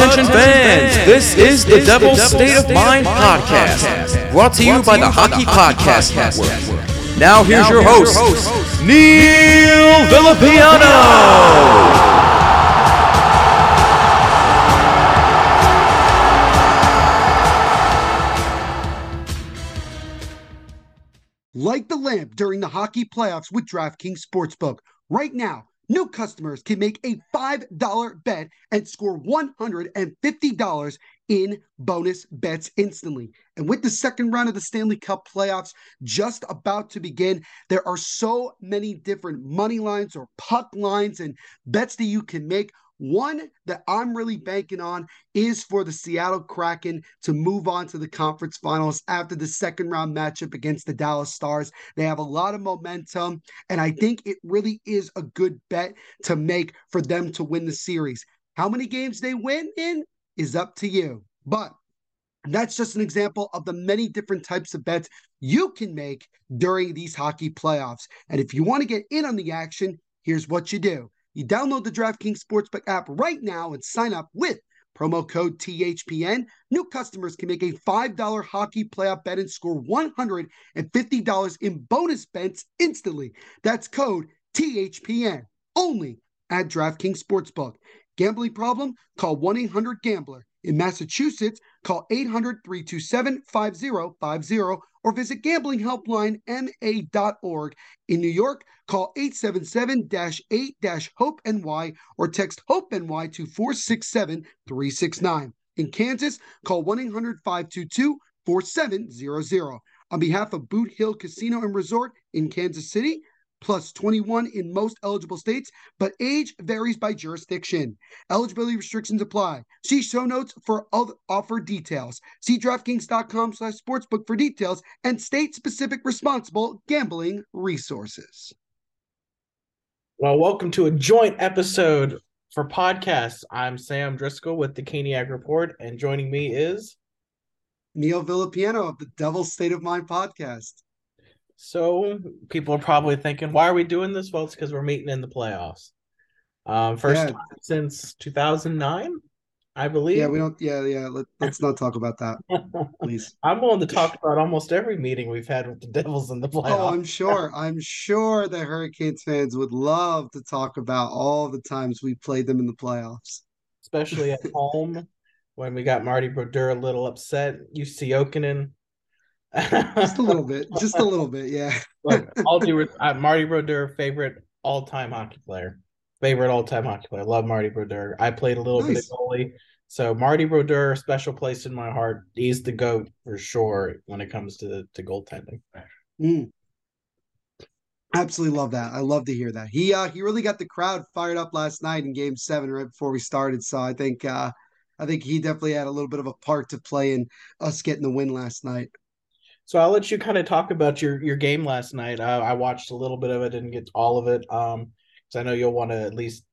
Attention fans, this is the Devil's State of Mind podcast, brought to you by the Hockey Podcast Network. Now here's your host, Neil Villapiano. Light the lamp during the hockey playoffs with DraftKings Sportsbook. Right now, new customers can make a $5 bet and score $150 in bonus bets instantly. And with the second round of the Stanley Cup playoffs just about to begin, there are so many different money lines or puck lines and bets that you can make. One that I'm really banking on is for the Seattle Kraken to move on to the conference finals after the second round matchup against the Dallas Stars. They have a lot of momentum, and I think it really is a good bet to make for them to win the series. How many games they win in is up to you. But that's just an example of the many different types of bets you can make during these hockey playoffs. And if you want to get in on the action, here's what you do. You download the DraftKings Sportsbook app right now and sign up with promo code THPN. New customers can make a $5 hockey playoff bet and score $150 in bonus bets instantly. That's code THPN only at DraftKings Sportsbook. Gambling problem? Call 1 800 Gambler. In Massachusetts, call 800 327 5050 or visit gamblinghelplinema.org. In New York, call 877-8-HOPE-NY or text HOPE-NY to 467-369. In Kansas, call 1-800-522-4700. On behalf of Boot Hill Casino and Resort in Kansas City, plus 21 in most eligible states, but age varies by jurisdiction. Eligibility restrictions apply. See show notes for other offer details. See DraftKings.com slash sportsbook for details and state-specific responsible gambling resources. Well, welcome to a joint episode for podcasts. I'm Sam Driscoll with the Caniac Report, and joining me is Neil Villapiano of the Devil's State of Mind podcast. So people are probably thinking, why are we doing this? Well, it's because we're meeting in the playoffs. Um, first Yeah. time since 2009, I believe. Yeah, we don't. Yeah, yeah. Let, let's not talk about that, please. I'm willing to talk about almost every meeting we've had with the Devils in the playoffs. Oh, I'm sure. I'm sure the Hurricanes fans would love to talk about all the times we played them in the playoffs. especially at home when we got Marty Brodeur a little upset. You see Okinen. Just a little bit. Just a little bit. Yeah. Look, all due uh, Marty Brodeur, favorite all time hockey player. Favorite all time hockey player. Love Marty Brodeur. I played a little Nice. bit of goalie. So Marty Brodeur, special place in my heart. He's the GOAT for sure when it comes to, to goaltending. Mm. Absolutely love that. I love to hear that. He uh he really got the crowd fired up last night in game seven right before we started. So I think uh I think he definitely had a little bit of a part to play in us getting the win last night. So I'll let you kind of talk about your your game last night. Uh, I watched a little bit of it, didn't get all of it. Um, because I know you'll want to at least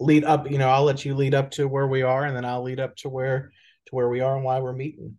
lead up. You know, I'll let you lead up to where we are, and then I'll lead up to where to where we are and why we're meeting.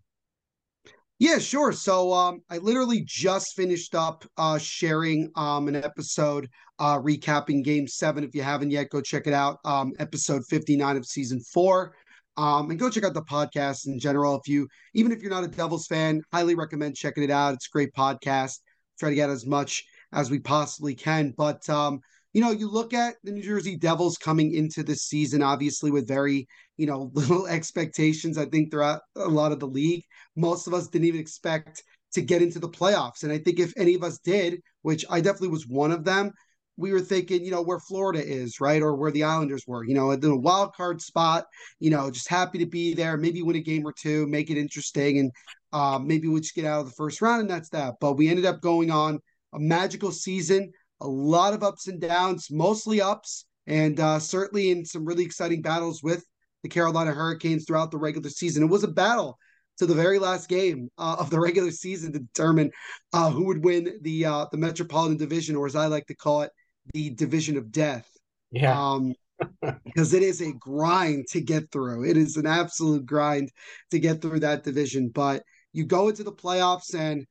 Yeah, sure. So um I literally just finished up uh sharing um an episode uh recapping game 7 if you haven't yet go check it out. Um episode 59 of season 4. Um and go check out the podcast in general if you even if you're not a Devils fan, highly recommend checking it out. It's a great podcast. Try to get as much as we possibly can, but um you know, you look at the New Jersey Devils coming into this season obviously with very, you know, little expectations I think throughout a lot of the league most of us didn't even expect to get into the playoffs. And I think if any of us did, which I definitely was one of them, we were thinking, you know, where Florida is, right? Or where the Islanders were, you know, a wild card spot, you know, just happy to be there, maybe win a game or two, make it interesting, and uh, maybe we'll just get out of the first round, and that's that. But we ended up going on a magical season, a lot of ups and downs, mostly ups, and uh, certainly in some really exciting battles with the Carolina Hurricanes throughout the regular season. It was a battle to the very last game uh, of the regular season to determine uh, who would win the uh, the Metropolitan Division, or as I like to call it, the Division of Death. Yeah. Um, because it is a grind to get through. It is an absolute grind to get through that division. But you go into the playoffs, and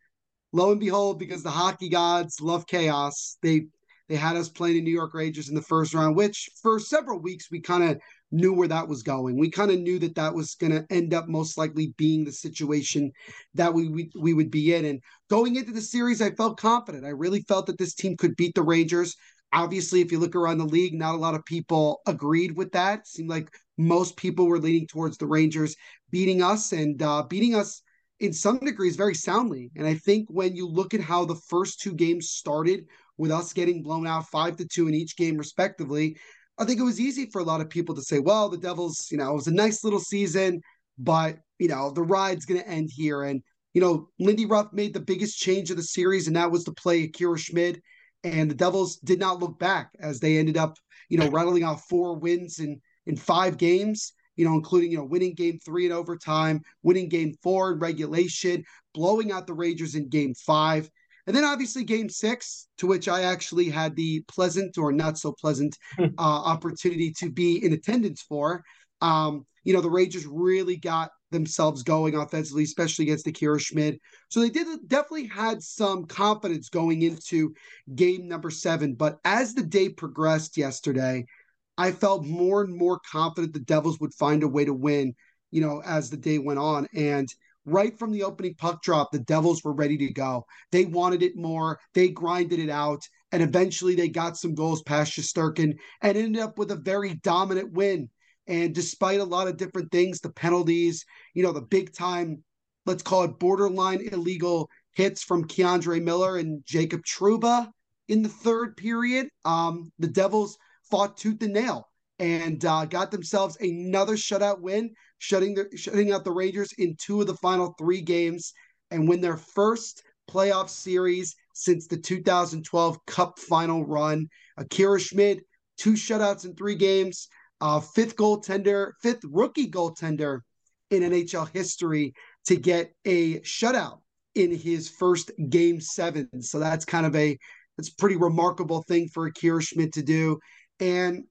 lo and behold, because the hockey gods love chaos, they they had us playing the New York Rangers in the first round, which for several weeks we kind of knew where that was going. We kind of knew that that was going to end up most likely being the situation that we, we we would be in. And going into the series, I felt confident. I really felt that this team could beat the Rangers. Obviously, if you look around the league, not a lot of people agreed with that. It seemed like most people were leaning towards the Rangers beating us and uh, beating us in some degrees very soundly. And I think when you look at how the first two games started with us getting blown out five to two in each game, respectively, I think it was easy for a lot of people to say, well, the Devils, you know, it was a nice little season, but, you know, the ride's going to end here. And, you know, Lindy Ruff made the biggest change of the series, and that was to play Akira Schmid. And the Devils did not look back as they ended up, you know, rattling off four wins in, in five games, you know, including, you know, winning game three in overtime, winning game four in regulation, blowing out the Rangers in game five. And then obviously game six, to which I actually had the pleasant or not so pleasant uh, opportunity to be in attendance for. Um, you know, the Rangers really got themselves going offensively, especially against the Akira Schmid. So they did definitely had some confidence going into game number seven. But as the day progressed yesterday, I felt more and more confident the Devils would find a way to win, you know, as the day went on. And right from the opening puck drop, the Devils were ready to go. They wanted it more. They grinded it out. And eventually they got some goals past Shesterkin and ended up with a very dominant win. And despite a lot of different things, the penalties, you know, the big time, let's call it borderline illegal hits from K'Andre Miller and Jacob Trouba in the third period, um, the Devils fought tooth and nail and uh, got themselves another shutout win, shutting shutting out the Rangers in two of the final three games, and win their first playoff series since the 2012 Cup final run. Akira Schmid, two shutouts in three games, uh, fifth goaltender, fifth rookie goaltender in NHL history to get a shutout in his first game seven. So that's kind of a that's a pretty remarkable thing for Akira Schmid to do. And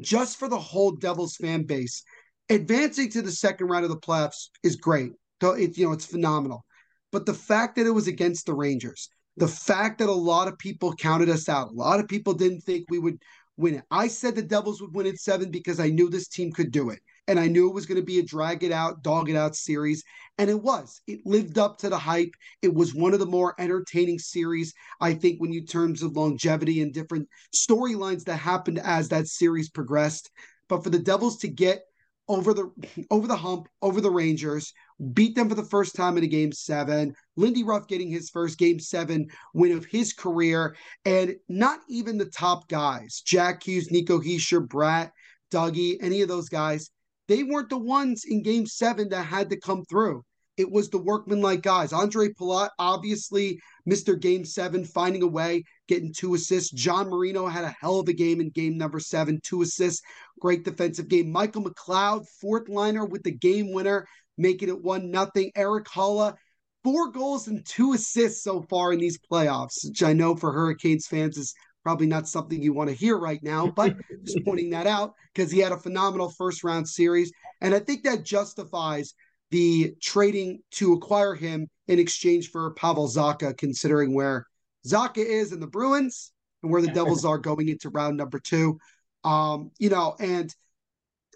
just for the whole Devils fan base, advancing to the second round of the playoffs is great. It, you know, it's phenomenal. But the fact that it was against the Rangers, the fact that a lot of people counted us out, a lot of people didn't think we would win it. I said the Devils would win it seven because I knew this team could do it. And I knew it was going to be a drag it out, dog it out series. And it was. It lived up to the hype. It was one of the more entertaining series, I think, when you terms of longevity and different storylines that happened as that series progressed. But for the Devils to get over the over the hump, over the Rangers, beat them for the first time in a game seven. Lindy Ruff getting his first game seven win of his career, and not even the top guys, Jack Hughes, Nico Hischier, Bratt, Dougie, any of those guys, they weren't the ones in game seven that had to come through. It was the workmanlike guys. Ondrej Palat, obviously, Mr. Game Seven, finding a way, getting two assists. John Marino had a hell of a game in game number seven, two assists, great defensive game. Michael McLeod, fourth liner with the game winner, making it one nothing. Erik Haula, four goals and two assists so far in these playoffs, which I know for Hurricanes fans is probably not something you want to hear right now, but just pointing that out because he had a phenomenal first round series. And I think that justifies the trading to acquire him in exchange for Pavel Zacha, considering where Zacha is in the Bruins and where the Devils are going into round number two. Um, you know, and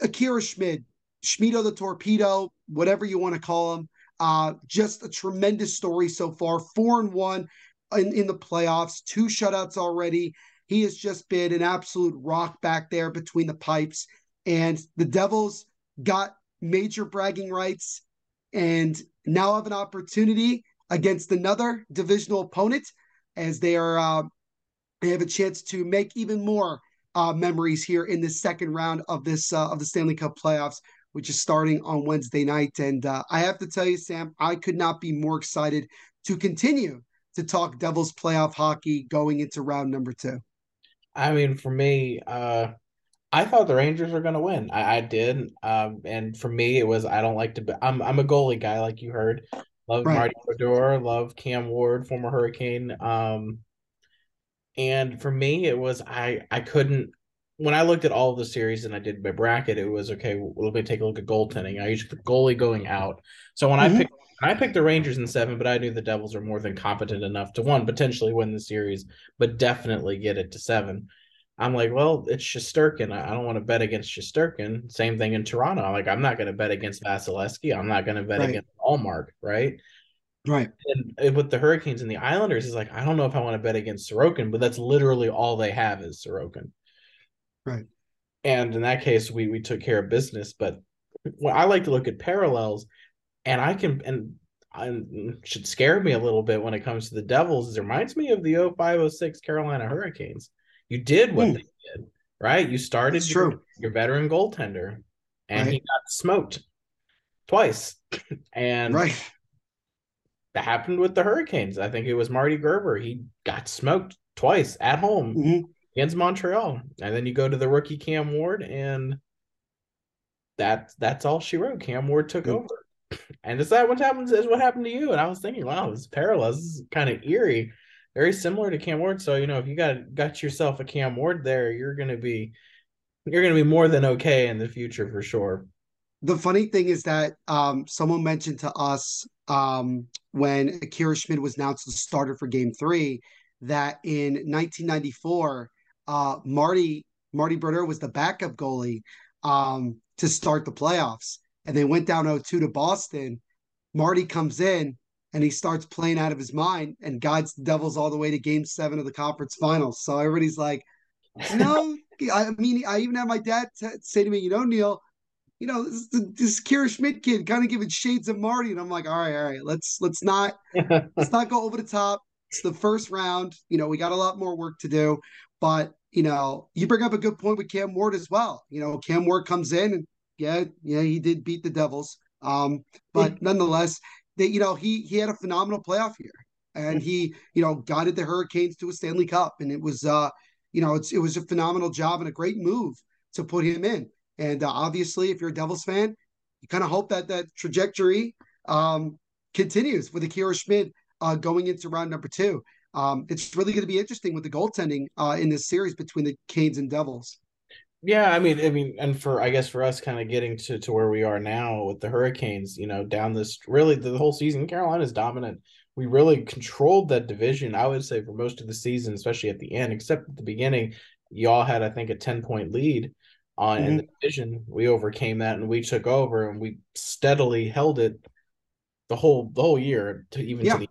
Akira Schmid, Schmido the Torpedo, whatever you want to call him, uh, just a tremendous story so far. Four and one in, in the playoffs, two shutouts already. He has just been an absolute rock back there between the pipes. And the Devils got major bragging rights and now have an opportunity against another divisional opponent as they are uh, they have a chance to make even more uh, memories here in the second round of this uh, of the Stanley Cup playoffs, which is starting on Wednesday night. And uh, I have to tell you, Sam, I could not be more excited to continue to talk Devils playoff hockey going into round number two. I mean, for me, uh, I thought the Rangers were going to win. I, I did, um, and for me, it was I don't like to. Be, I'm I'm a goalie guy, like you heard. Love Right. Marty Brodeur, love Cam Ward, former Hurricane. Um, and for me, it was I I couldn't. When I looked at all of the series and I did my bracket, it was okay. Well, let me take a look at goaltending. I used the goalie going out. So when Mhm. I picked, I picked the Rangers in seven, but I knew the Devils are more than competent enough to one potentially win the series, but definitely get it to seven. I'm like, well, it's Shesterkin. I don't want to bet against Shesterkin. Same thing in Toronto. I'm like, I'm not going to bet against Vasilevskiy. I'm not going to bet Right. against Ullmark, right? Right. And with the Hurricanes and the Islanders, is like, I don't know if I want to bet against Sorokin, but that's literally all they have is Sorokin. Right. And in that case, we we took care of business. But well, I like to look at parallels, and I can and and should scare me a little bit when it comes to the Devils. It reminds me of the 0506 Carolina Hurricanes. You did what Hmm. they did, right? You started your, your veteran goaltender, and he got smoked twice. And Right. that happened with the Hurricanes. I think it was Marty Gerber. He got smoked twice at home Mhm. Against Montreal. And then you go to the rookie Cam Ward, and that that's all she wrote. Cam Ward took Yep. over. And is that what happens is what happened to you? And I was thinking, wow, this parallels this is kind of eerie. Very similar to Cam Ward. So, you know, if you got got yourself a Cam Ward there, you're gonna be you're gonna be more than okay in the future for sure. The funny thing is that um, someone mentioned to us um, when Akira Schmid was announced the starter for Game Three that in 1994, uh, Marty Marty Brodeur was the backup goalie um, to start the playoffs, and they went down 0-2 to Boston. Marty comes in and he starts playing out of his mind and guides the Devils all the way to Game Seven of the conference finals. So everybody's like, you know, I mean, I even had my dad t- say to me, you know, Neil you know, this, this Kira Schmid kid kind of giving shades of Marty, and I'm like, all right, all right, let's let's not let's not go over the top. It's the first round. You know, we got a lot more work to do, but you know, you bring up a good point with Cam Ward as well. You know, Cam Ward comes in, and yeah, yeah, he did beat the Devils, um, but nonetheless, that you know, he he had a phenomenal playoff year, and he you know guided the Hurricanes to a Stanley Cup, and it was uh, you know, it's it was a phenomenal job and a great move to put him in. And uh, obviously, if you're a Devils fan, you kind of hope that that trajectory um, continues with Akira Schmid uh, going into round number two. Um, it's really going to be interesting with the goaltending uh, in this series between the Canes and Devils. Yeah, I mean, I mean, and for I guess for us, kind of getting to to where we are now with the Hurricanes, you know, down this really the whole season, Carolina's dominant. We really controlled that division. I would say for most of the season, especially at the end, except at the beginning, y'all had I think a ten point lead on in the division. We overcame that and we took over and we steadily held it the whole the whole year to even Yeah. to the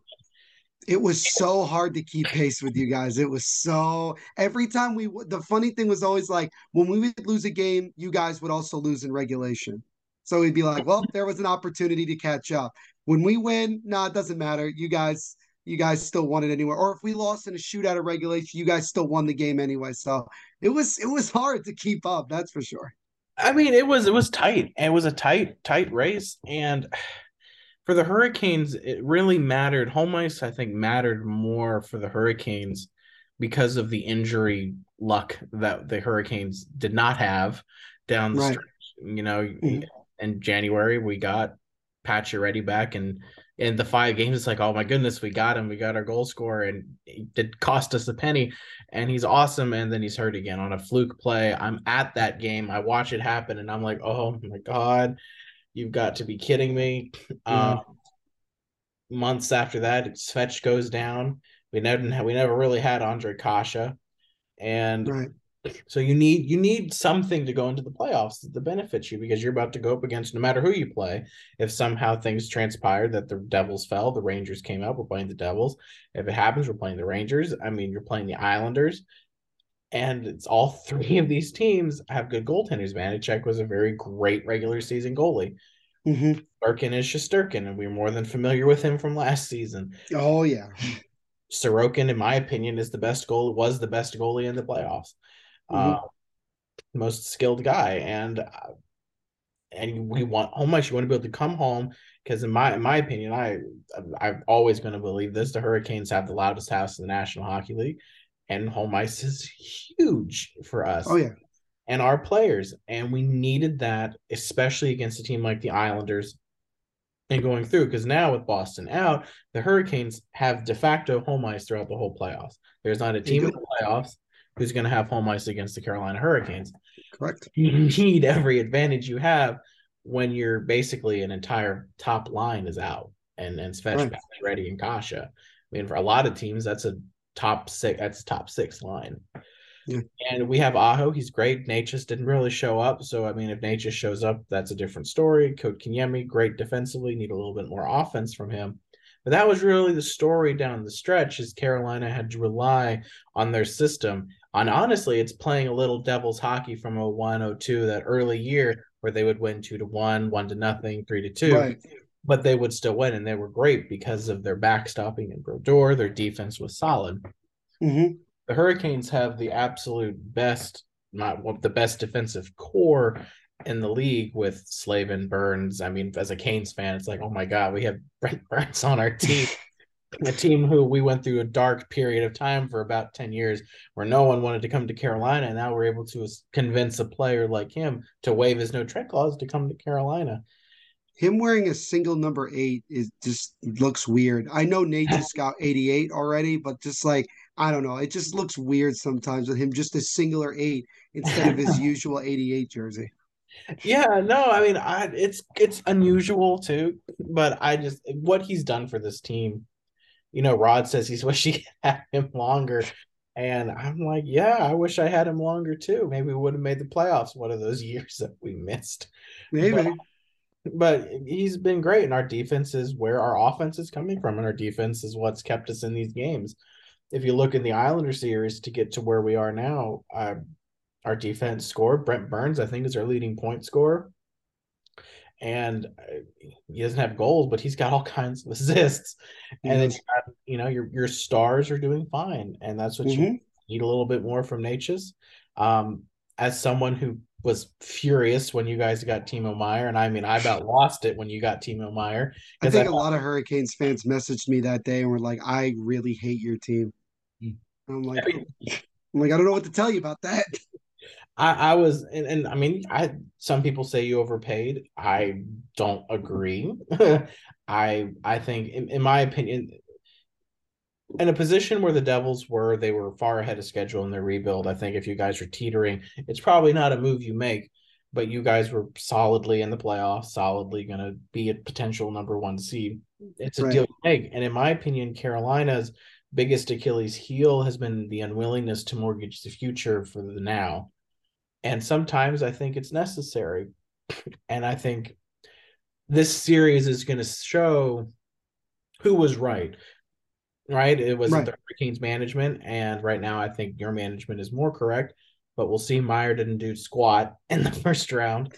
It was so hard to keep pace with you guys. It was so every time we. The funny thing was always like when we would lose a game, you guys would also lose in regulation. So we'd be like, well, there was an opportunity to catch up. When we win, no, nah, it doesn't matter. You guys, you guys still won it anyway. Or if we lost in a shootout of regulation, you guys still won the game anyway. So it was it was hard to keep up. That's for sure. I mean, it was it was tight. It was a tight tight race, and for the Hurricanes, it really mattered. Home ice, I think, mattered more for the Hurricanes because of the injury luck that the Hurricanes did not have down the Right. stretch. You know, Mhm. in January we got Pacioretty back, and in the five games, it's like, oh my goodness, we got him. We got our goal scorer, and it did cost us a penny. And he's awesome, and then he's hurt again on a fluke play. I'm at that game. I watch it happen, and I'm like, oh my god, you've got to be kidding me. Yeah. Um, months after that, Svech goes down. We never we never really had Andre Kasha, and Right. so you need you need something to go into the playoffs that benefits you because you're about to go up against no matter who you play. If somehow things transpired that the Devils fell, the Rangers came up, we're playing the Devils. If it happens, we're playing the Rangers. I mean, you're playing the Islanders. And it's all three of these teams have good goaltenders. Vanecek was a very great regular season goalie. hmm Sturkin is Shesterkin, and we're more than familiar with him from last season. Oh yeah. Sorokin, in my opinion, is the best goal. Was the best goalie in the playoffs. Mhm. Uh, most skilled guy, and uh, and we want home ice. You want to be able to come home because, in my in my opinion, I I'm always going to believe this. The Hurricanes have the loudest house in the National Hockey League, and home ice is huge for us. Oh yeah. and our players. And we needed that, especially against a team like the Islanders and going through. Because now with Boston out, the Hurricanes have de facto home ice throughout the whole playoffs. There's not a team in the playoffs who's going to have home ice against the Carolina Hurricanes. Correct. You need every advantage you have when you're basically an entire top line is out and and Svech, Right. Ready, and Kasha. I mean, for a lot of teams, that's a top six. That's top six line. Yeah. And we have Aho. He's great. Necas didn't really show up. So, I mean, if Necas shows up, that's a different story. Kotkaniemi, great defensively. Need a little bit more offense from him. But that was really the story down the stretch is Carolina had to rely on their system. And honestly, it's playing a little devil's hockey from 01, 02, that early year where they would win two to one, one to nothing, three to two Right. But they would still win, and they were great because of their backstopping and Brodeur. Their defense was solid. hmm The Hurricanes have the absolute best, not what the best defensive core in the league with Slavin Burns. I mean, as a Canes fan, it's like, oh my god, we have Brent Burns on our team. a team who we went through a dark period of time for about 10 years where no one wanted to come to Carolina. And now we're able to convince a player like him to waive his no trade clause to come to Carolina. Him wearing a single number eight is just looks weird. I know Nate just got 88 already, but just like I don't know, it just looks weird sometimes with him just a singular eight instead of his usual 88 jersey. Yeah, no, I mean, I it's it's unusual too, but I just what he's done for this team. You know, Rod says he's wish he had him longer, and I'm like, yeah, I wish I had him longer too. Maybe we would have made the playoffs one of those years that we missed. Maybe. But he's been great, and our defense is where our offense is coming from, and our defense is what's kept us in these games. If you look in the Islander series to get to where we are now, uh, our defense scored. Brent Burns, I think, is our leading point scorer. And uh, he doesn't have goals, but he's got all kinds of assists. And then you, you know your your stars are doing fine, and that's what you Mhm. need a little bit more from Necas. Um, as someone who was furious when you guys got Timo Meier, and I mean I about lost it when you got Timo Meier I think I a lot of Hurricanes fans messaged me that day and were like, I really hate your team. Mm. And I'm like, I mean, I'm like, I don't know what to tell you about that. I, I was, and, and I mean, I some people say you overpaid. I don't agree. I I think, in, in my opinion, in a position where the Devils were, they were far ahead of schedule in their rebuild. I think if you guys are teetering, it's probably not a move you make. But you guys were solidly in the playoffs, solidly going to be a potential number one seed. It's a Right. deal you make, and in my opinion, Carolina's biggest Achilles heel has been the unwillingness to mortgage the future for the now. And sometimes I think it's necessary. And I think this series is going to show who was right. Right? It wasn't Right. the Hurricanes management. And right now, I think your management is more correct. But we'll see. Meier didn't do squat in the first round.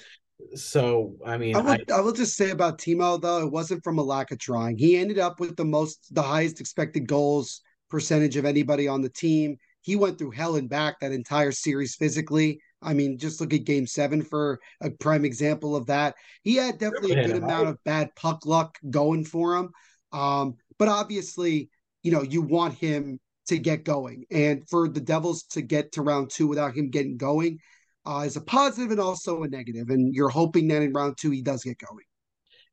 So, I mean, I I, will, I will just say about Timo though, it wasn't from a lack of trying. He ended up with the most, the highest expected goals percentage of anybody on the team. He went through hell and back that entire series physically. I mean, just look at Game Seven for a prime example of that. He had definitely a good amount of bad puck luck going for him. Um, but obviously, you know, you want him to get going, and for the Devils to get to round two without him getting going uh, is a positive and also a negative. And you're hoping that in round two he does get going.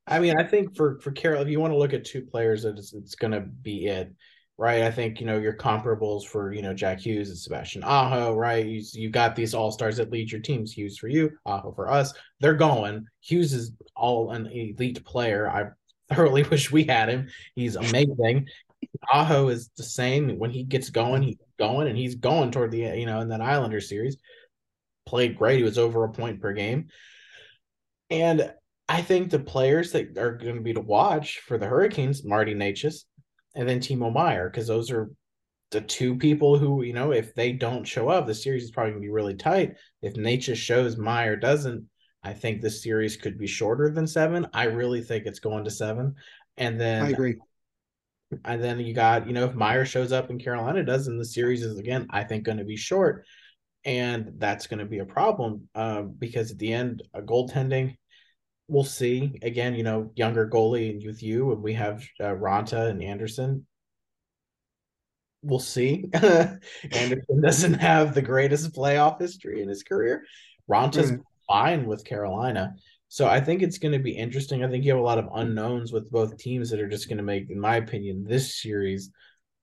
I mean, I think for for Carol, if you want to look at two players, that it's, it's going to be it, right? I think you know your comparables for you know Jack Hughes and Sebastian Aho, right? You you got these all stars that lead your teams. Hughes for you, Aho for us. They're going. Hughes is all an elite player. I thoroughly wish we had him. He's amazing. Aho is the same. When he gets going, he's going, and he's going toward the you know in that Islander series. Played great. He was over a point per game, and I think the players that are going to be to watch for the Hurricanes, Marty Necas, and then Timo Meier, because those are the two people who, you know, if they don't show up, the series is probably going to be really tight. If Necas shows, Meier doesn't, I think this series could be shorter than seven. I really think it's going to seven. And then I agree. And then you got, you know, if Meier shows up and Carolina doesn't, the series is again, I think, going to be short. And that's going to be a problem uh, because at the end, a goaltending, we'll see. Again, you know, younger goalie and with you, and we have uh, Raanta and Andersen. We'll see. Andersen doesn't have the greatest playoff history in his career, Raanta's Right. fine with Carolina. So I think it's going to be interesting. I think you have a lot of unknowns with both teams that are just going to make, in my opinion, this series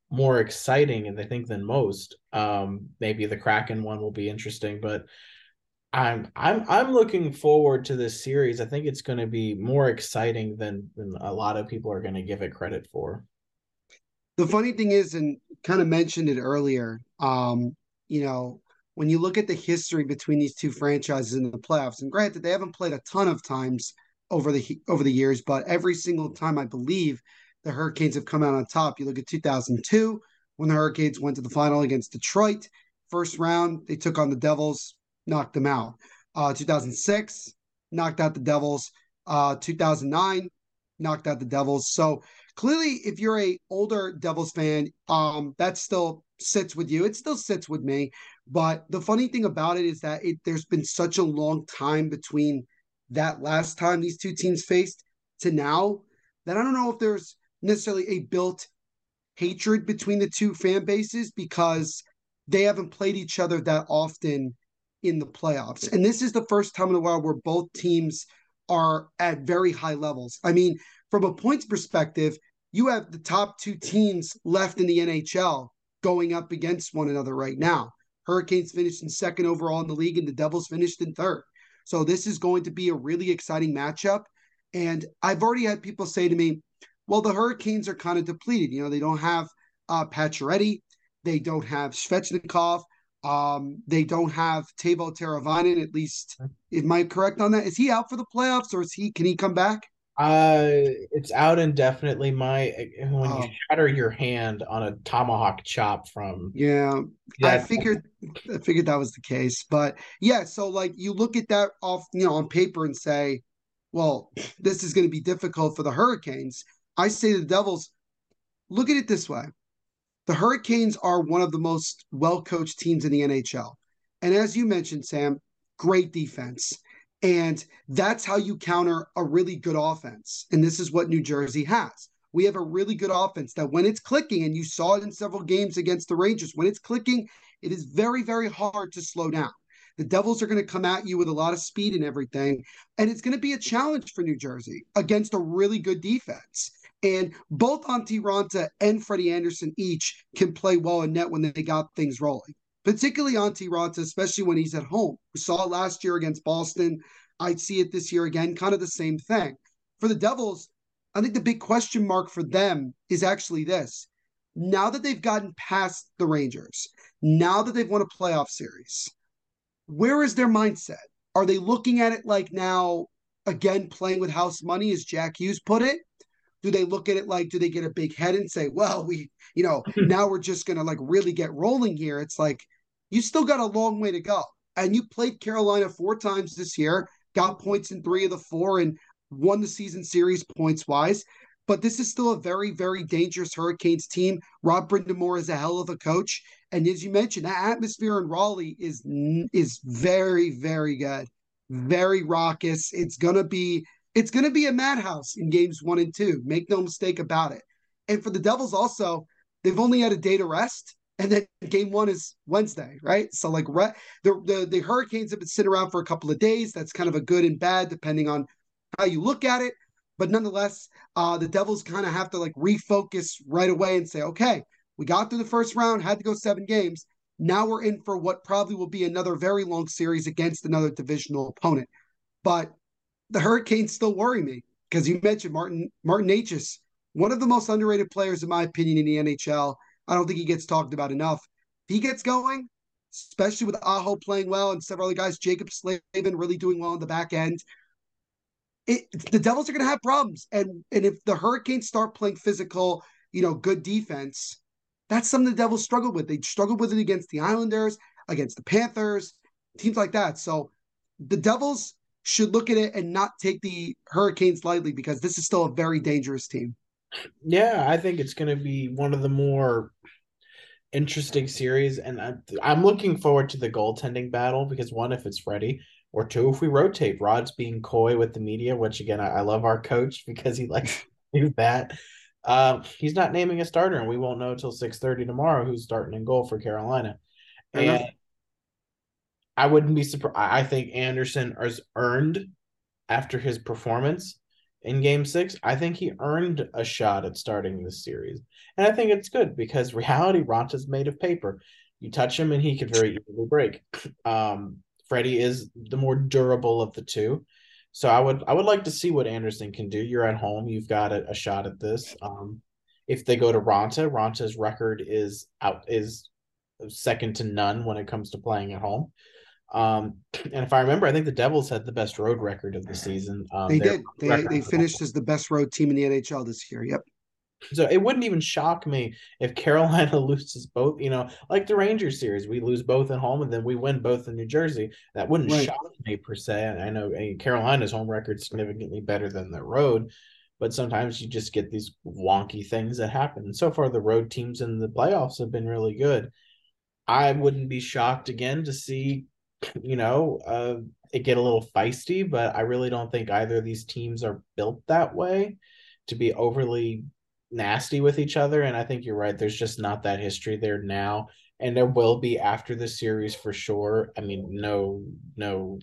more exciting, and I think than most. Um, maybe the Kraken one will be interesting, but I'm I'm I'm looking forward to this series. I think it's going to be more exciting than than a lot of people are going to give it credit for. The funny thing is, and kind of mentioned it earlier, um, you know, when you look at the history between these two franchises in the playoffs, and granted, they haven't played a ton of times over the over the years, but every single time I believe the Hurricanes have come out on top. You look at 2002 when the Hurricanes went to the final against Detroit, first round they took on the Devils, knocked them out. Uh, 2006 knocked out the Devils. Uh, 2009 knocked out the Devils. So clearly, if you're a older Devils fan, um, that still sits with you. It still sits with me. But the funny thing about it is that it there's been such a long time between that last time these two teams faced to now that I don't know if there's necessarily a built hatred between the two fan bases because they haven't played each other that often in the playoffs. And this is the first time in a while where both teams are at very high levels. I mean, from a points perspective, you have the top two teams left in the NHL going up against one another right now. Hurricanes finished in second overall in the league, and the Devils finished in third. So this is going to be a really exciting matchup. And I've already had people say to me, well, the Hurricanes are kind of depleted. You know, they don't have uh, Pacioretty, they don't have Svechnikov, um, they don't have Teuvo Teravainen. At least, am I correct on that? Is he out for the playoffs, or is he? Can he come back? Uh, it's out indefinitely. My when Oh. you shatter your hand on a tomahawk chop from Yeah, I figured I figured that was the case. But yeah, so like you look at that off, you know, on paper and say, well, this is going to be difficult for the Hurricanes. I say to the Devils, look at it this way. The Hurricanes are one of the most well-coached teams in the NHL. And as you mentioned, Sam, great defense. And that's how you counter a really good offense. And this is what New Jersey has. We have a really good offense that when it's clicking, and you saw it in several games against the Rangers, when it's clicking, it is very, very hard to slow down. The Devils are going to come at you with a lot of speed and everything. And it's going to be a challenge for New Jersey against a really good defense. And both Antti Raanta and Freddie Andersen each can play well in net when they got things rolling, particularly Antti Raanta, especially when he's at home. We saw it last year against Boston. I'd see it this year again, kind of the same thing. For the Devils, I think the big question mark for them is actually this. Now that they've gotten past the Rangers, now that they've won a playoff series, where is their mindset? Are they looking at it like now, again, playing with house money, as Jack Hughes put it? Do they look at it like, do they get a big head and say, well, we, you know, now we're just going to like really get rolling here? It's like, you still got a long way to go. And you played Carolina four times this year, got points in three of the four, and won the season series points wise. But this is still a very, very dangerous Hurricanes team. Rob Brind'Amour is a hell of a coach. And as you mentioned, that atmosphere in Raleigh is is very, very good, very raucous. It's gonna be it's gonna be a madhouse in games one and two. Make no mistake about it. And for the Devils, also, they've only had a day to rest, and then game one is Wednesday, right? So like re- the, the the Hurricanes have been sitting around for a couple of days. That's kind of a good and bad depending on how you look at it. But nonetheless, uh, the Devils kind of have to like refocus right away and say, okay, we got through the first round, had to go seven games. Now we're in for what probably will be another very long series against another divisional opponent. But the Hurricanes still worry me because you mentioned Martin Martin Necas, one of the most underrated players in my opinion in the NHL. I don't think he gets talked about enough. If he gets going, especially with Aho playing well and several other guys, Jaccob Slavin really doing well on the back end. It, the Devils are going to have problems, and and if the Hurricanes start playing physical, you know, good defense, that's something the Devils struggled with. They struggled with it against the Islanders, against the Panthers, teams like that. So the Devils should look at it and not take the Hurricanes lightly because this is still a very dangerous team. Yeah, I think it's going to be one of the more interesting series, and I, I'm looking forward to the goaltending battle because one, if it's ready, or two, if we rotate. Rod's being coy with the media, which again, I, I love our coach because he likes to do that. Um, he's not naming a starter, and we won't know until six thirty tomorrow who's starting in goal for Carolina. Fair enough. And I wouldn't be surprised. I think Andersen has earned after his performance in game six. I think he earned a shot at starting this series. And I think it's good because reality Raanta's made of paper. You touch him and he could very easily break. Um, Freddie is the more durable of the two. So I would I would like to see what Andersen can do. You're at home, you've got a, a shot at this. Um, if they go to Raanta, Raanta's record is out is second to none when it comes to playing at home. Um, and if I remember, I think the Devils had the best road record of the season. Um, they did. They, they finished as the best road team in the NHL this year. Yep. So it wouldn't even shock me if Carolina loses both, you know, like the Rangers series, we lose both at home and then we win both in New Jersey. That wouldn't right. shock me per se. I know Carolina's home record significantly better than the road, but sometimes you just get these wonky things that happen. And so far, the road teams in the playoffs have been really good. I wouldn't be shocked again to see, you know, uh, it get a little feisty, but I really don't think either of these teams are built that way to be overly nasty with each other. And I think you're right. There's just not that history there now. And there will be after the series for sure. I mean, no, no,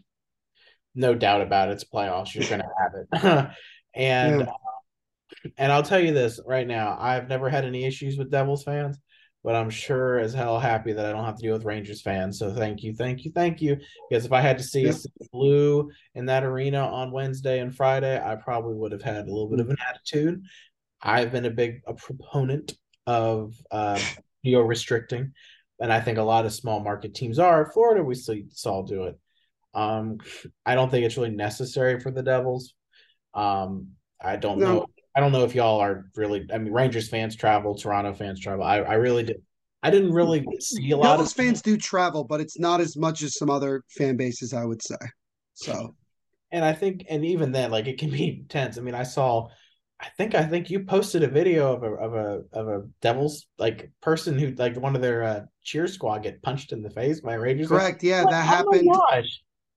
no doubt about it. It's playoffs. You're gonna have it. and yeah. uh, and I'll tell you this right now. I've never had any issues with Devils fans, but I'm sure as hell happy that I don't have to deal with Rangers fans. So thank you, thank you, thank you. Because if I had to see a blue in that arena on Wednesday and Friday, I probably would have had a little bit of an attitude. I've been a big a proponent of uh, geo restricting, and I think a lot of small market teams are. Florida, we still saw do it. Um, I don't think it's really necessary for the Devils. Um, I don't no. know. I don't know if y'all are really. I mean, Rangers fans travel, Toronto fans travel. I, I really did. I didn't really see a lot Devils of fans do travel, but it's not as much as some other fan bases, I would say. So, and I think, and even then, like it can be intense. I mean, I saw I think I think you posted a video of a of a of a Devils like person who like one of their uh, cheer squad get punched in the face by Rangers. Correct. Yeah, that oh happened.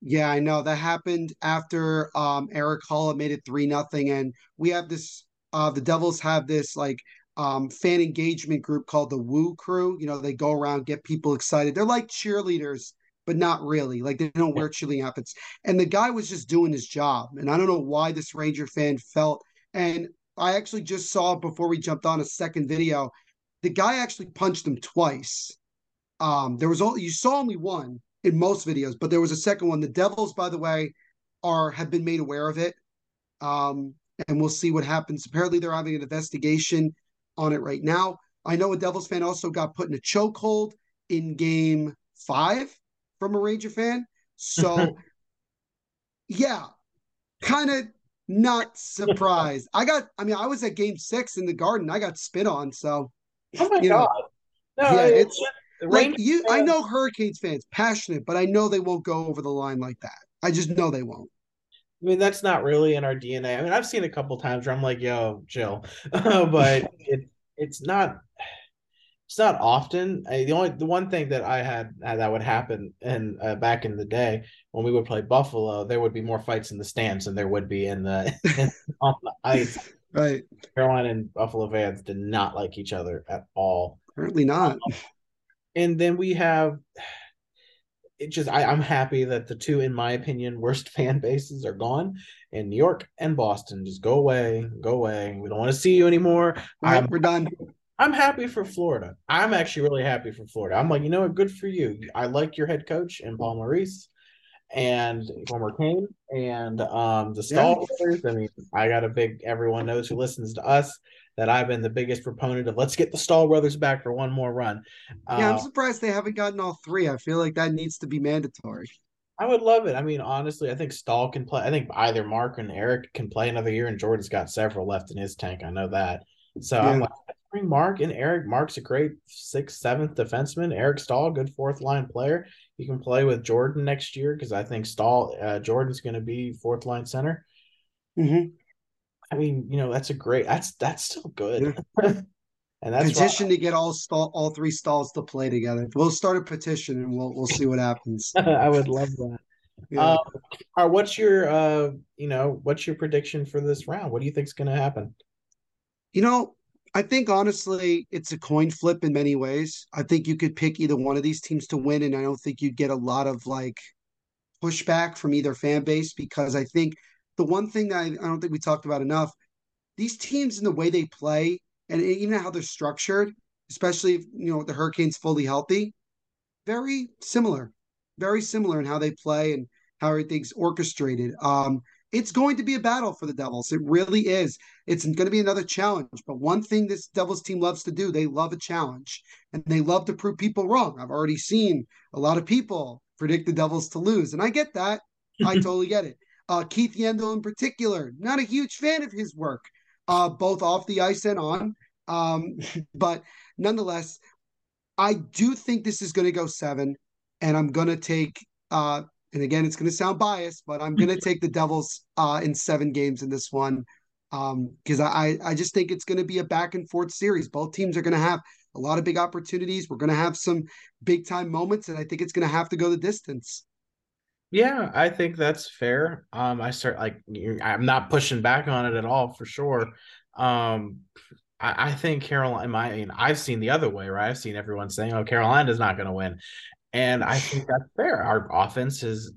Yeah, I know that happened after um, Erik Haula made it three nothing, and we have this. Uh, the Devils have this like um, fan engagement group called the Woo Crew. You know, they go around get people excited. They're like cheerleaders, but not really. Like they don't wear cheerleading outfits. And the guy was just doing his job, and I don't know why this Ranger fan felt and I actually just saw before we jumped on a second video. The guy actually punched him twice. Um, there was only you saw only one in most videos, but there was a second one. The Devils, by the way, are have been made aware of it. Um, and we'll see what happens. Apparently, they're having an investigation on it right now. I know a Devils fan also got put in a chokehold in game five from a Ranger fan. So, yeah, kind of not surprised. I got, I mean, I was at game six in the garden. I got spit on. So, oh my God. Know, no, yeah, it's like you, I know Hurricanes fans, passionate, but I know they won't go over the line like that. I just know they won't. I mean, that's not really in our DNA. I mean, I've seen a couple times where I'm like, yo, Jill," but it, it's not it's not often. I, the only the one thing that I had uh, that would happen and uh, back in the day when we would play Buffalo, there would be more fights in the stands than there would be in the, on the ice. Right. Carolina and Buffalo fans did not like each other at all. Apparently not. Um, and then we have it just I, I'm happy that the two, in my opinion, worst fan bases are gone in New York and Boston. Just go away, go away. We don't want to see you anymore. Right, we're done. I'm happy for Florida. I'm actually really happy for Florida. I'm like, you know what? Good for you. I like your head coach and Paul Maurice and former Cane and um the Staal yeah. I mean, I got a big everyone knows who listens to us that I've been the biggest proponent of let's get the Staal brothers back for one more run. Yeah, uh, I'm surprised they haven't gotten all three. I feel like that needs to be mandatory. I would love it. I mean, honestly, I think Staal can play. I think either Mark and Eric can play another year, and Jordan's got several left in his tank. I know that. So yeah. I'm like, bring Mark and Eric. Mark's a great sixth, seventh defenseman. Eric Staal, good fourth line player. He can play with Jordan next year because I think Staal, uh, Jordan's going to be fourth line center. Mm-hmm. I mean, you know, that's a great. That's that's still good. Yeah. and that's petition to get all Staal, all three Staals to play together. We'll start a petition and we'll we'll see what happens. I would love that. Yeah. Uh, what's your uh, you know, what's your prediction for this round? What do you think's going to happen? You know, I think honestly, it's a coin flip in many ways. I think you could pick either one of these teams to win, and I don't think you'd get a lot of like pushback from either fan base because I think the one thing I, I don't think we talked about enough, these teams and the way they play and even how they're structured, especially if you know the Hurricanes fully healthy, very similar, very similar in how they play and how everything's orchestrated. Um, it's going to be a battle for the Devils. It really is. It's going to be another challenge. But one thing this Devils team loves to do, they love a challenge and they love to prove people wrong. I've already seen a lot of people predict the Devils to lose, and I get that. I totally get it. Uh, Keith Yandle, in particular, not a huge fan of his work, uh, both off the ice and on. Um, but nonetheless, I do think this is going to go seven, and I'm going to take. Uh, and again, it's going to sound biased, but I'm going to take the Devils uh, in seven games in this one because um, I I just think it's going to be a back and forth series. Both teams are going to have a lot of big opportunities. We're going to have some big time moments, and I think it's going to have to go the distance. Yeah, I think that's fair. Um, I start like I'm not pushing back on it at all for sure. Um, I, I think Carolina. I mean, I've seen the other way, right? I've seen everyone saying, "Oh, Carolina's not going to win," and I think that's fair. Our offense is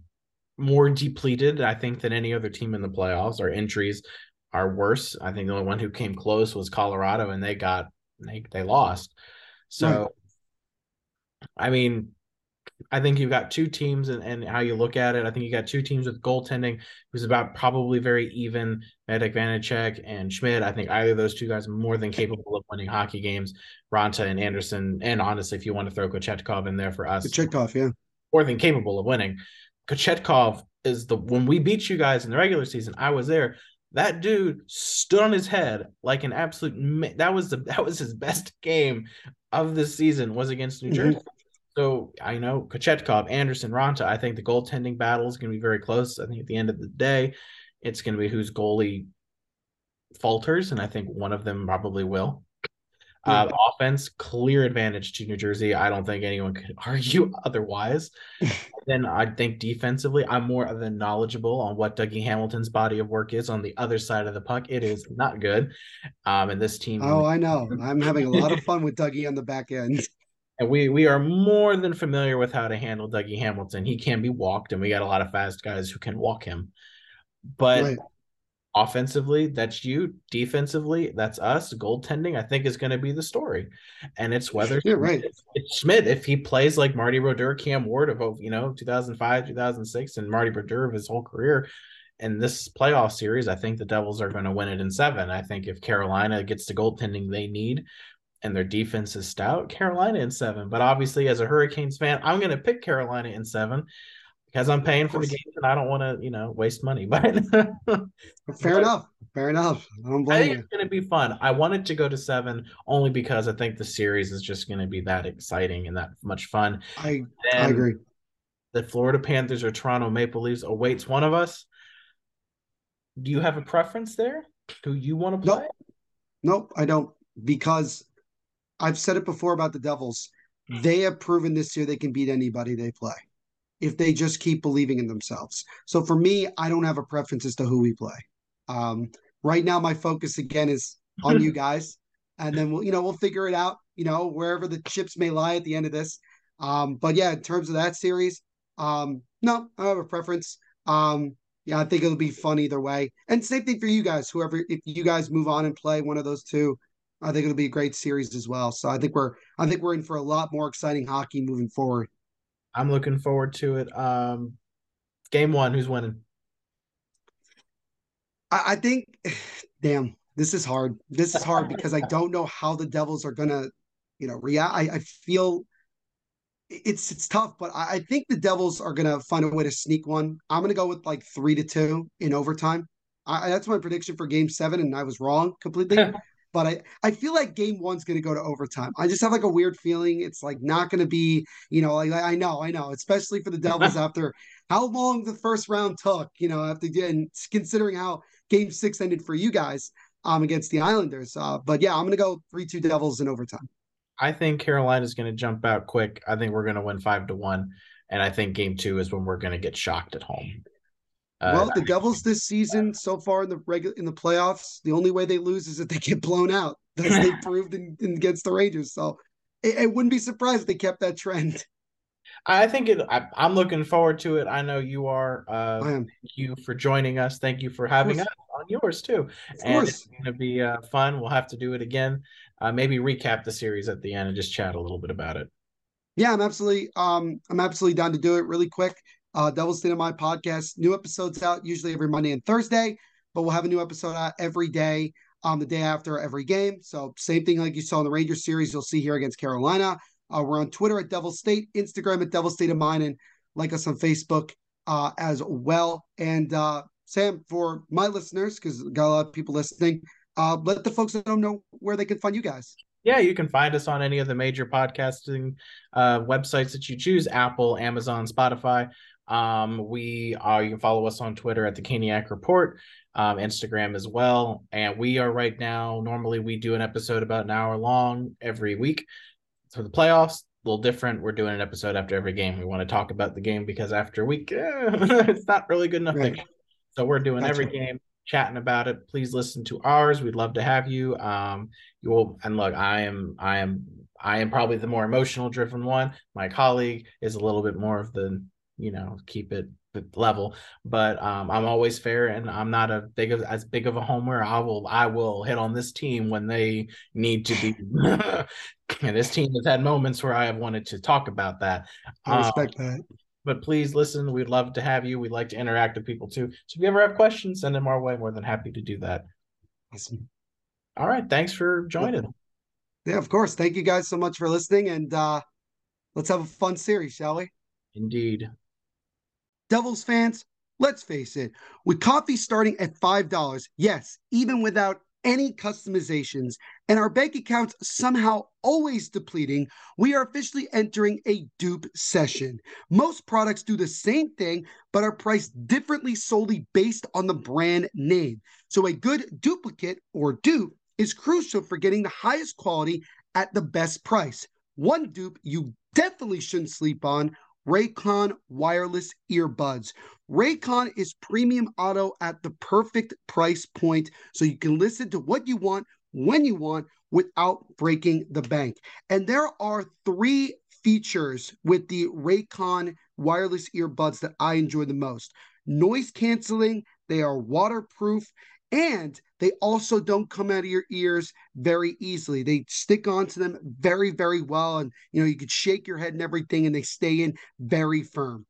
more depleted, I think, than any other team in the playoffs. Our injuries are worse. I think the only one who came close was Colorado, and they got they they lost. So, I mean, I think you've got two teams and, and how you look at it. I think you got two teams with goaltending who's about probably very even. Medek Vanecek and Schmid. I think either of those two guys are more than capable of winning hockey games. Raanta and Andersen, and honestly, if you want to throw Kochetkov in there for us, Kochetkov, yeah, more than capable of winning. Kochetkov is the when we beat you guys in the regular season. I was there. That dude stood on his head like an absolute. That was the that was his best game of the season was against New Jersey. Mm-hmm. So I know Kochetkov, Andersen, Raanta. I think the goaltending battle is going to be very close. I think at the end of the day, it's going to be whose goalie falters, and I think one of them probably will. Uh, offense, clear advantage to New Jersey. I don't think anyone could argue otherwise. then I think defensively, I'm more than knowledgeable on what Dougie Hamilton's body of work is on the other side of the puck. It is not good. Um, and this team. Oh, I know. I'm having a lot of fun with Dougie on the back end. And we we are more than familiar with how to handle Dougie Hamilton. He can be walked, and we got a lot of fast guys who can walk him. But right. offensively, that's you. Defensively, that's us. Goaltending, I think, is going to be the story. And it's whether yeah, right. It's, it's Schmid if he plays like Marty Brodeur, Cam Ward of oh, you know 2005, 2006, and Marty Brodeur of his whole career. In this playoff series, I think the Devils are going to win it in seven. I think if Carolina gets the goaltending they need, and their defense is stout. Carolina in seven, but obviously, as a Hurricanes fan, I'm going to pick Carolina in seven because I'm paying for the game and I don't want to, you know, waste money. But fair enough, fair enough. I don't blame I think it's going to be fun. I wanted to go to seven only because I think the series is just going to be that exciting and that much fun. I, I agree. The Florida Panthers or Toronto Maple Leafs awaits one of us. Do you have a preference there? Do you want to play? Nope, nope I don't because I've said it before about the Devils. Hmm. They have proven this year they can beat anybody they play if they just keep believing in themselves. So for me, I don't have a preference as to who we play. Um, right now, my focus again is on you guys, and then we'll you know we'll figure it out. You know wherever the chips may lie at the end of this. Um, but yeah, in terms of that series, um, no, I don't have a preference. Um, yeah, I think it'll be fun either way. And same thing for you guys. Whoever, if you guys move on and play one of those two, I think it'll be a great series as well. So I think we're I think we're in for a lot more exciting hockey moving forward. I'm looking forward to it. Um, game one, who's winning? I, I think, damn, this is hard. This is hard because I don't know how the Devils are gonna, you know, react. I, I feel it's it's tough, but I, I think the Devils are gonna find a way to sneak one. I'm gonna go with like three to two in overtime. I, that's my prediction for Game Seven, and I was wrong completely. but I, I feel like game one's going to go to overtime. I just have like a weird feeling. It's like not going to be, you know, like I know, I know, especially for the Devils after how long the first round took, you know, after and considering how game six ended for you guys um against the Islanders. Uh, but yeah, I'm going to go 3 2 Devils in overtime. I think Carolina's going to jump out quick. I think we're going to win five to one. And I think game two is when we're going to get shocked at home. Uh, well, the Devils this season so far in the regular in the playoffs, the only way they lose is if they get blown out. as they proved in, in against the Rangers. So it, it, wouldn't be surprised if they kept that trend. I think it. I, am looking forward to it. I know you are. Uh. Thank you for joining us. Thank you for having us on yours too. Of and course. it's going to be uh, fun. We'll have to do it again. Uh, maybe recap the series at the end and just chat a little bit about it. Yeah, I'm absolutely. Um, I'm absolutely down to do it really quick. Uh, Devils State of Mind podcast. New episodes out usually every Monday and Thursday, but we'll have a new episode out every day on um, the day after every game. So same thing like you saw in the Rangers series, you'll see here against Carolina. Uh, we're on Twitter at Devil State, Instagram at Devil State of Mind, and like us on Facebook uh, as well. And uh, Sam, for my listeners, because got a lot of people listening, uh, let the folks know where they can find you guys. Yeah, you can find us on any of the major podcasting uh, websites that you choose: Apple, Amazon, Spotify. Um, we are. You can follow us on Twitter at the Caniac Report, um, Instagram as well. And we are right now. Normally, we do an episode about an hour long every week for the playoffs. A little different. We're doing an episode after every game. We want to talk about the game because after a week, it's not really good enough. Right. So we're doing every game, chatting about it. Please listen to ours. We'd love to have you. Um, you will. And look, I am. I am. I am probably the more emotional driven one. My colleague is a little bit more of the you know keep it level. But um, i'm always fair and i'm not a big of as big of a homer. I will i will hit on this team when they need to be. And this team has had moments where i have wanted to talk about that. I respect um, that. but please listen we'd love to have you. We'd like to interact with people too. So if you ever have questions send them our way. More than happy to do that. Awesome. All right. Thanks for joining. Yeah of course. Thank you guys so much for listening and uh let's have a fun series shall we? Indeed Devils fans, let's face it, with coffee starting at $5, yes, even without any customizations, and our bank accounts somehow always depleting, we are officially entering a dupe session. Most products do the same thing, but are priced differently solely based on the brand name. So a good duplicate or dupe is crucial for getting the highest quality at the best price. One dupe you definitely shouldn't sleep on Raycon wireless earbuds. Raycon is premium auto at the perfect price point so you can listen to what you want when you want without breaking the bank. And there are three features with the Raycon wireless earbuds that I enjoy the most noise canceling, they are waterproof, and they also don't come out of your ears very easily. They stick onto them very, very well. And, you know, you could shake your head and everything, and they stay in very firm.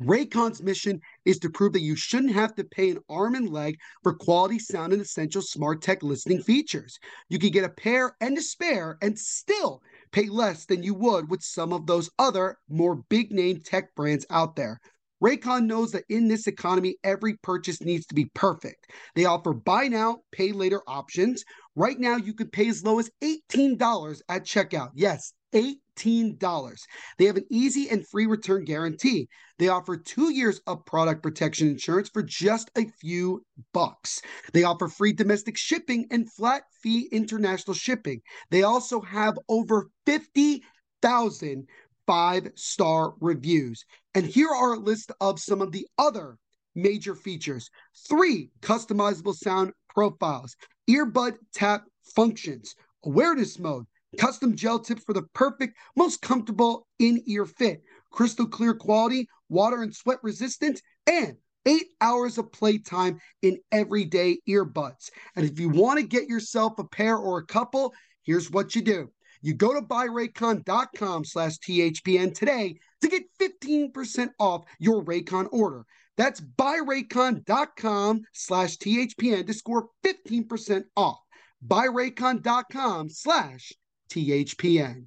Raycon's mission is to prove that you shouldn't have to pay an arm and leg for quality sound and essential smart tech listening features. You can get a pair and a spare and still pay less than you would with some of those other more big name tech brands out there. Raycon knows that in this economy, every purchase needs to be perfect. They offer buy now, pay later options. Right now, you can pay as low as $18 at checkout. Yes, $18. They have an easy and free return guarantee. They offer two years of product protection insurance for just a few bucks. They offer free domestic shipping and flat fee international shipping. They also have over 50,000 five star reviews. And here are a list of some of the other major features three customizable sound profiles, earbud tap functions, awareness mode, custom gel tips for the perfect, most comfortable in ear fit, crystal clear quality, water and sweat resistant, and eight hours of playtime in everyday earbuds. And if you want to get yourself a pair or a couple, here's what you do. You go to buyraycon.com slash THPN today to get 15% off your Raycon order. That's buyraycon.com slash THPN to score 15% off. Buyraycon.com slash THPN.